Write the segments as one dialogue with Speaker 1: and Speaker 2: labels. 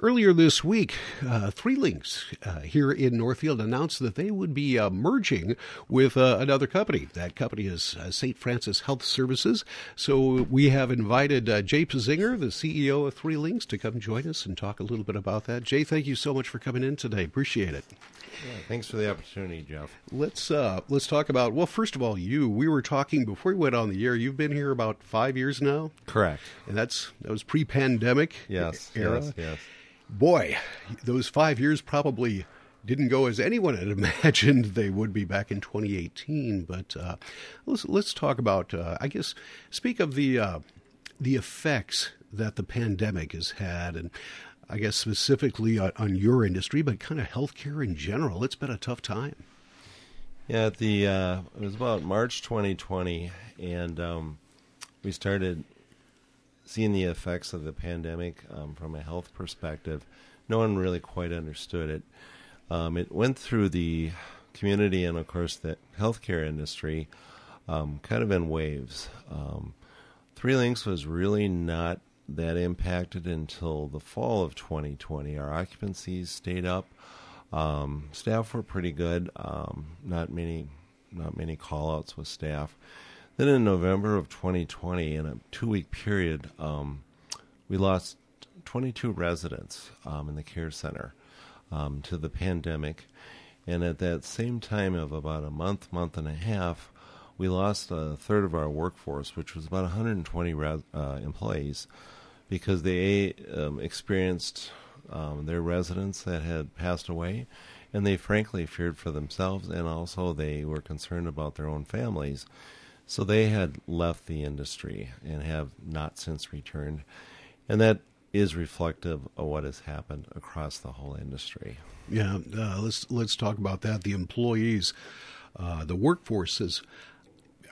Speaker 1: Earlier this week, uh, Three Links uh, here in Northfield announced that they would be uh, merging with uh, another company. That company is uh, St. Francis Health Services. So we have invited uh, Jay Pizinger, the CEO of Three Links, to come join us and talk a little bit about that. Jay, thank you so much for coming in today. Appreciate it.
Speaker 2: Yeah, thanks for the opportunity, Jeff.
Speaker 1: Let's let's talk about well, first of all, you. We were talking before we went on the air. You've been here about five years now,
Speaker 2: correct?
Speaker 1: And that's that was pre-pandemic.
Speaker 2: Yes,
Speaker 1: era.
Speaker 2: yes, yes
Speaker 1: boy, those five years probably didn't go as anyone had imagined they would be back in 2018. But uh, let's let's talk about, uh, I guess, speak of the uh, the effects that the pandemic has had, and I guess specifically on, your industry, but kind of healthcare in general. It's been a tough time.
Speaker 2: Yeah, the uh, it was about March 2020, and um, we started seeing the effects of the pandemic um, from a health perspective, no one really quite understood it. Um, it went through the community and, of course, the healthcare industry um, kind of in waves. Um, Three Links was really not that impacted until the fall of 2020. Our occupancies stayed up. Um, staff were pretty good. Um, not many, not many call-outs with staff. Then in November of 2020, in a two week period, um, we lost 22 residents um, in the care center um, to the pandemic. And at that same time of about a month, month and a half, we lost a third of our workforce, which was about 120 res- uh, employees, because they um, experienced um, their residents that had passed away, and they frankly feared for themselves, and also they were concerned about their own families. So they had left the industry and have not since returned. And that is reflective of what has happened across the whole industry.
Speaker 1: Yeah, uh, let's let's talk about that. The employees, uh, the workforce is.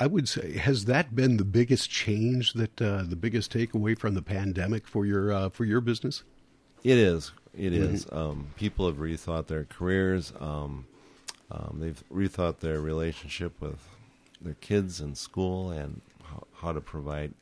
Speaker 1: I would say, has that been the biggest change that uh, the biggest takeaway from the pandemic for your uh, for your business?
Speaker 2: It is. It mm-hmm. is. Um, people have rethought their careers. Um, um, they've rethought their relationship with their kids in school and how, how to provide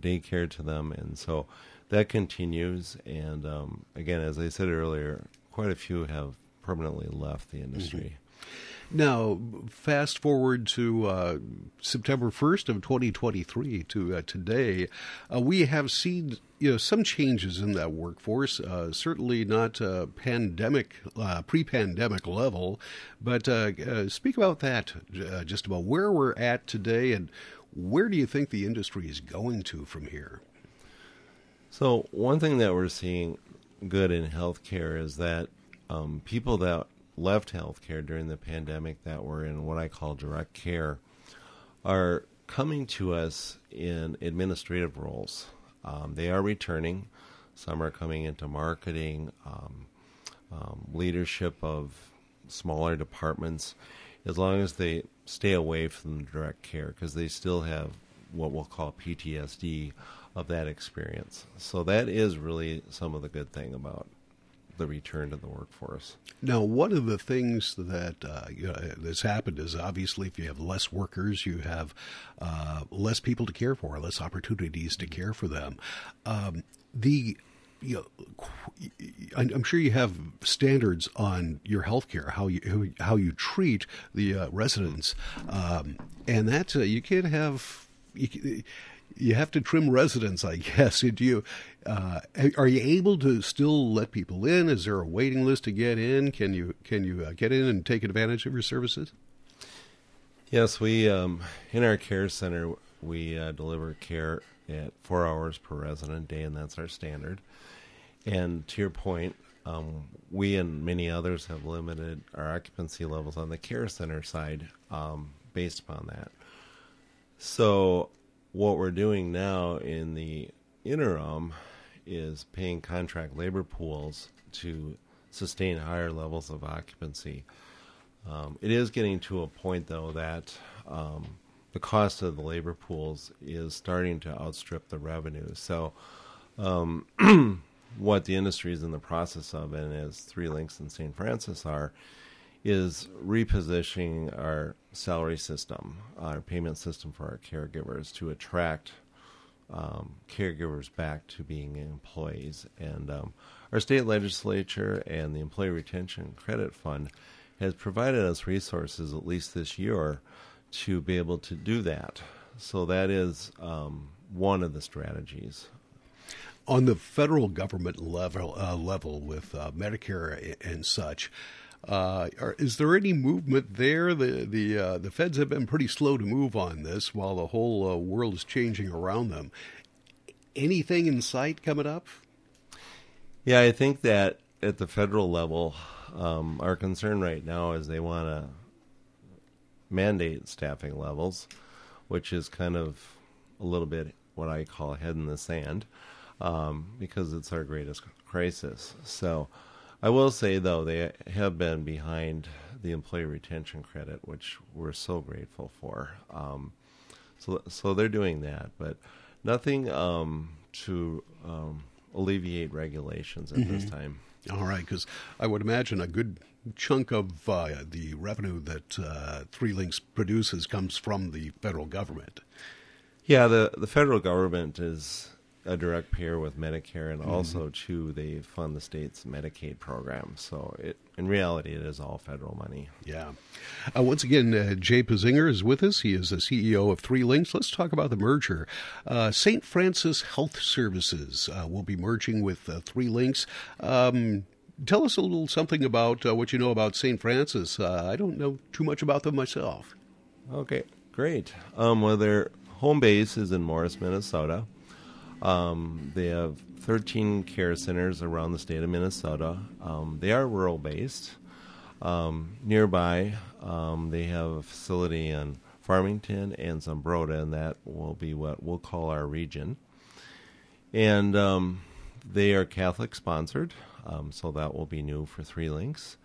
Speaker 2: daycare to them, and so that continues. And um, again, as I said earlier, quite a few have permanently left the industry. Mm-hmm.
Speaker 1: Now, fast forward to uh, September 1st of 2023 to uh, today, uh, we have seen you know some changes in that workforce. Uh, certainly not pandemic, uh, pre-pandemic level, but uh, speak about that just about where we're at today and where do you think the industry is going to from here?
Speaker 2: So one thing that we're seeing good in healthcare is that um, people that left healthcare during the pandemic that were in what I call direct care are coming to us in administrative roles. Um, they are returning. Some are coming into marketing, um, um, leadership of smaller departments, as long as they stay away from direct care because they still have what we'll call PTSD of that experience. So that is really some of the good thing about the return to the workforce.
Speaker 1: Now, one of the things that uh, you know, happened is obviously if you have less workers, you have uh, less people to care for, less opportunities to care for them. Um, the you know, I'm sure you have standards on your health care, how you how you treat the uh, residents, um, and that uh, you can't have. You, you have to trim residents, I guess. Do you uh, are you able to still let people in? Is there a waiting list to get in? Can you can you uh, get in and take advantage of your services?
Speaker 2: Yes, we um, in our care center we uh, deliver care at four hours per resident day, and that's our standard. And to your point, um, we and many others have limited our occupancy levels on the care center side um, based upon that. So what we're doing now in the interim is paying contract labor pools to sustain higher levels of occupancy. Um, it is getting to a point, though, that um, the cost of the labor pools is starting to outstrip the revenue. So, um, what the industry is in the process of, and as Three Links and St. Francis are, is repositioning our salary system, our payment system for our caregivers to attract um, caregivers back to being employees. And um, our state legislature and the Employee Retention Credit Fund has provided us resources, at least this year, to be able to do that. So that is um, one of the strategies.
Speaker 1: On the federal government level, uh, level with uh, Medicare and such, uh, are, is there any movement there? The the uh, the feds have been pretty slow to move on this, while the whole uh, world is changing around them. Anything in sight coming up?
Speaker 2: Yeah, I think that at the federal level, um, our concern right now is they want to mandate staffing levels, which is kind of a little bit what I call head in the sand, um, because it's our greatest crisis. So I will say, though, they have been behind the employee retention credit, which we're so grateful for. Um, so, so they're doing that, but nothing um, to um, alleviate regulations at mm-hmm. this time.
Speaker 1: All right, because I would imagine a good chunk of uh, the revenue that uh, Three Links produces comes from the federal government.
Speaker 2: Yeah, the the federal government is a direct payer with Medicare, and mm-hmm. also too they fund the state's Medicaid program. So it, in reality, it is all federal money.
Speaker 1: Yeah. Uh, once again, uh, Jay Pizinger is with us. He is the CEO of Three Links. Let's talk about the merger. Uh, St. Francis Health Services uh, will be merging with uh, Three Links. Um, tell us a little something about uh, what you know about St. Francis. I don't know too much about them myself.
Speaker 2: Okay, great. Um, well, their home base is in Morris, Minnesota. Um, they have 13 care centers around the state of Minnesota. Um, they are rural based. Um, nearby, um, they have a facility in Farmington and Zumbrota, and that will be what we'll call our region. And um, they are Catholic sponsored, um, so that will be new for Three Links.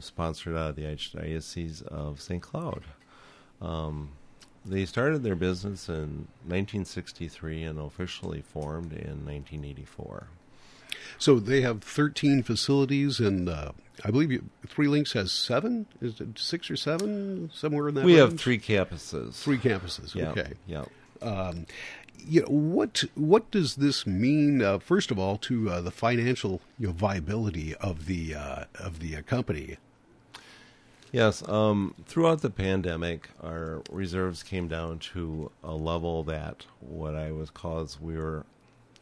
Speaker 2: sponsored out of the Archdiocese of St. Cloud. Um, they started their business in 1963 and officially formed in 1984.
Speaker 1: So they have 13 facilities, and uh, I believe you, Three Links has seven. Is it six or seven somewhere in that?
Speaker 2: We
Speaker 1: range?
Speaker 2: have three campuses.
Speaker 1: Three campuses.
Speaker 2: Yep,
Speaker 1: okay.
Speaker 2: Yeah.
Speaker 1: Um, you know, what what does this mean? Uh, first of all, to uh, the financial you know, viability of the uh, of the uh, company.
Speaker 2: Yes. Um, throughout the pandemic, our reserves came down to a level that what I was cause we were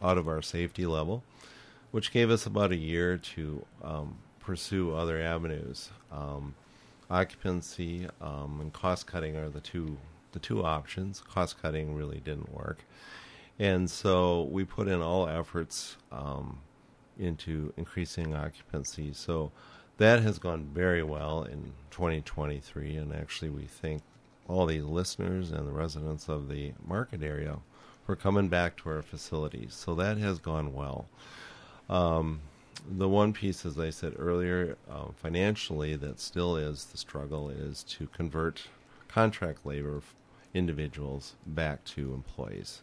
Speaker 2: out of our safety level, which gave us about a year to um, pursue other avenues. Um, occupancy um, and cost cutting are the two the two options. Cost cutting really didn't work, and so we put in all efforts um, into increasing occupancy. So that has gone very well in 2023, and actually, we thank all the listeners and the residents of the market area for coming back to our facilities. So that has gone well. Um, the one piece, as I said earlier, uh, financially, that still is the struggle is to convert contract labor individuals back to employees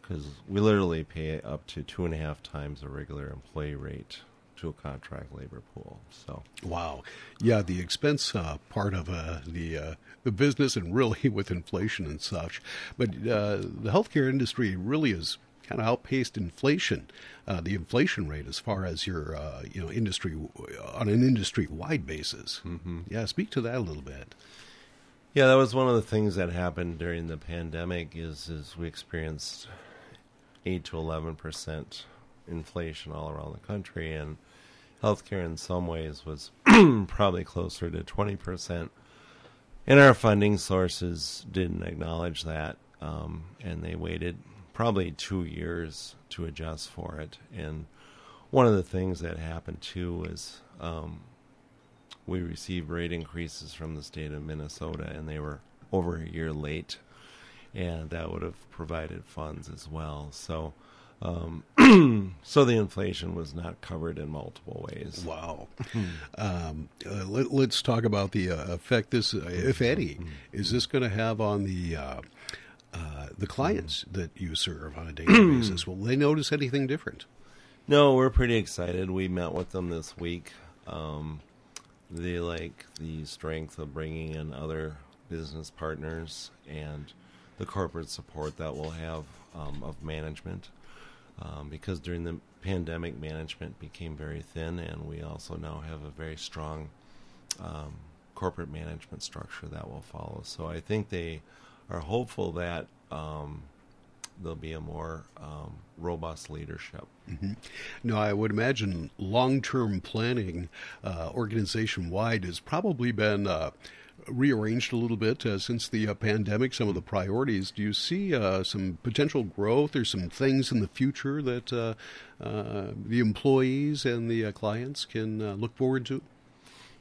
Speaker 2: because we literally pay up to two and a half times the regular employee rate to a contract labor pool. So
Speaker 1: wow, yeah, the expense uh, part of uh, the uh, the business, and really with inflation and such, but uh, the healthcare industry really is kind of outpaced inflation, uh, the inflation rate as far as your uh, you know industry on an industry wide basis. Mm-hmm. Yeah, speak to that a little bit.
Speaker 2: Yeah, that was one of the things that happened during the pandemic. Is is we experienced eight to eleven percent inflation all around the country, and healthcare in some ways was probably closer to 20%. And our funding sources didn't acknowledge that, um, and they waited probably two years to adjust for it. And one of the things that happened too was um, we received rate increases from the state of Minnesota, and they were over a year late, and that would have provided funds as well. So um, so the inflation was not covered in multiple ways.
Speaker 1: Wow. um, uh, let, us talk about the uh, effect this, uh, if any, is this going to have on the uh, uh, the clients that you serve on a daily basis? Will they notice anything different?
Speaker 2: No, we're pretty excited. We met with them this week. Um, they like the strength of bringing in other business partners and the corporate support that we'll have um, of management. Um, because during the pandemic, management became very thin, and we also now have a very strong um, corporate management structure that will follow. So I think they are hopeful that um, there'll be a more um, robust leadership.
Speaker 1: Mm-hmm. No, I would imagine long-term planning, uh, organization-wide, has probably been uh, rearranged a little bit uh, since the uh, pandemic. Some of the priorities. Do you see uh, some potential growth or some things in the future that uh, the employees and the clients can look forward to?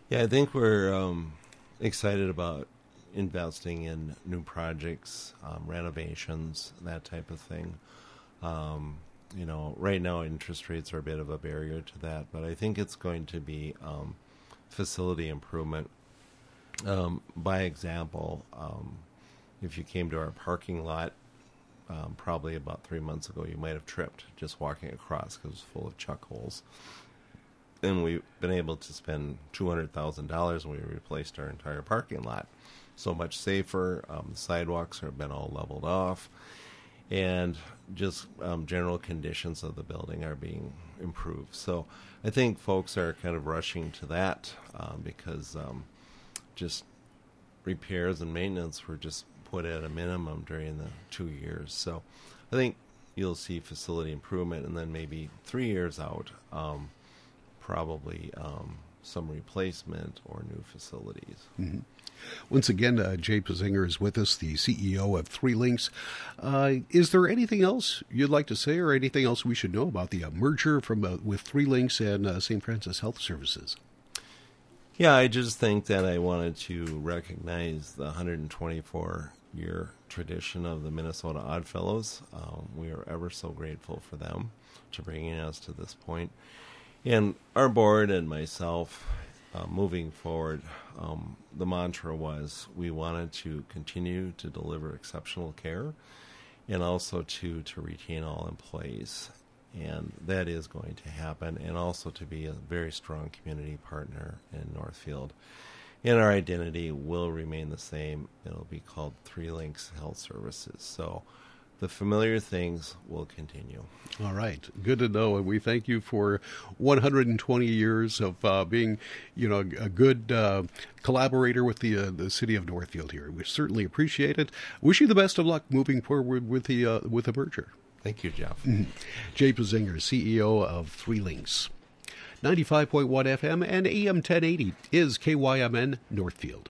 Speaker 2: Yeah, I think we're um, excited about investing in new projects, um, renovations, that type of thing. Um, you know, right now interest rates are a bit of a barrier to that, but I think it's going to be um, facility improvement. Um, by example, um, if you came to our parking lot um, probably about three months ago, you might have tripped just walking across because it was full of chuck holes. And we've been able to spend two hundred thousand dollars, and we replaced our entire parking lot so much safer. Um, the sidewalks have been all leveled off, and just um, general conditions of the building are being improved. So I think folks are kind of rushing to that um, because um, just repairs and maintenance were just put at a minimum during the two years. So I think you'll see facility improvement, and then maybe three years out, um, probably um, some replacement or new facilities.
Speaker 1: Mm-hmm. Once again, uh, Jay Pizinger is with us, the CEO of Three Links. Uh, is there anything else you'd like to say, or anything else we should know about the uh, merger from uh, with Three Links and uh, St. Francis Health Services?
Speaker 2: Yeah, I just think that I wanted to recognize the 124 year tradition of the Minnesota Oddfellows. Um, we are ever so grateful for them to bringing us to this point. And our board and myself uh, moving forward, um, the mantra was we wanted to continue to deliver exceptional care and also to, to retain all employees. And that is going to happen, and also to be a very strong community partner in Northfield. And our identity will remain the same. It'll be called Three Links Health Services. So the familiar things will continue.
Speaker 1: All right, good to know, and we thank you for 120 years of uh, being, you know, a good uh, collaborator with the uh, the city of Northfield here. We certainly appreciate it. Wish you the best of luck moving forward with the uh, with the merger.
Speaker 2: Thank you, Jeff.
Speaker 1: Mm-hmm. Jay Pizinger, CEO of Three Links. 95.1 FM and AM 1080 is KYMN Northfield.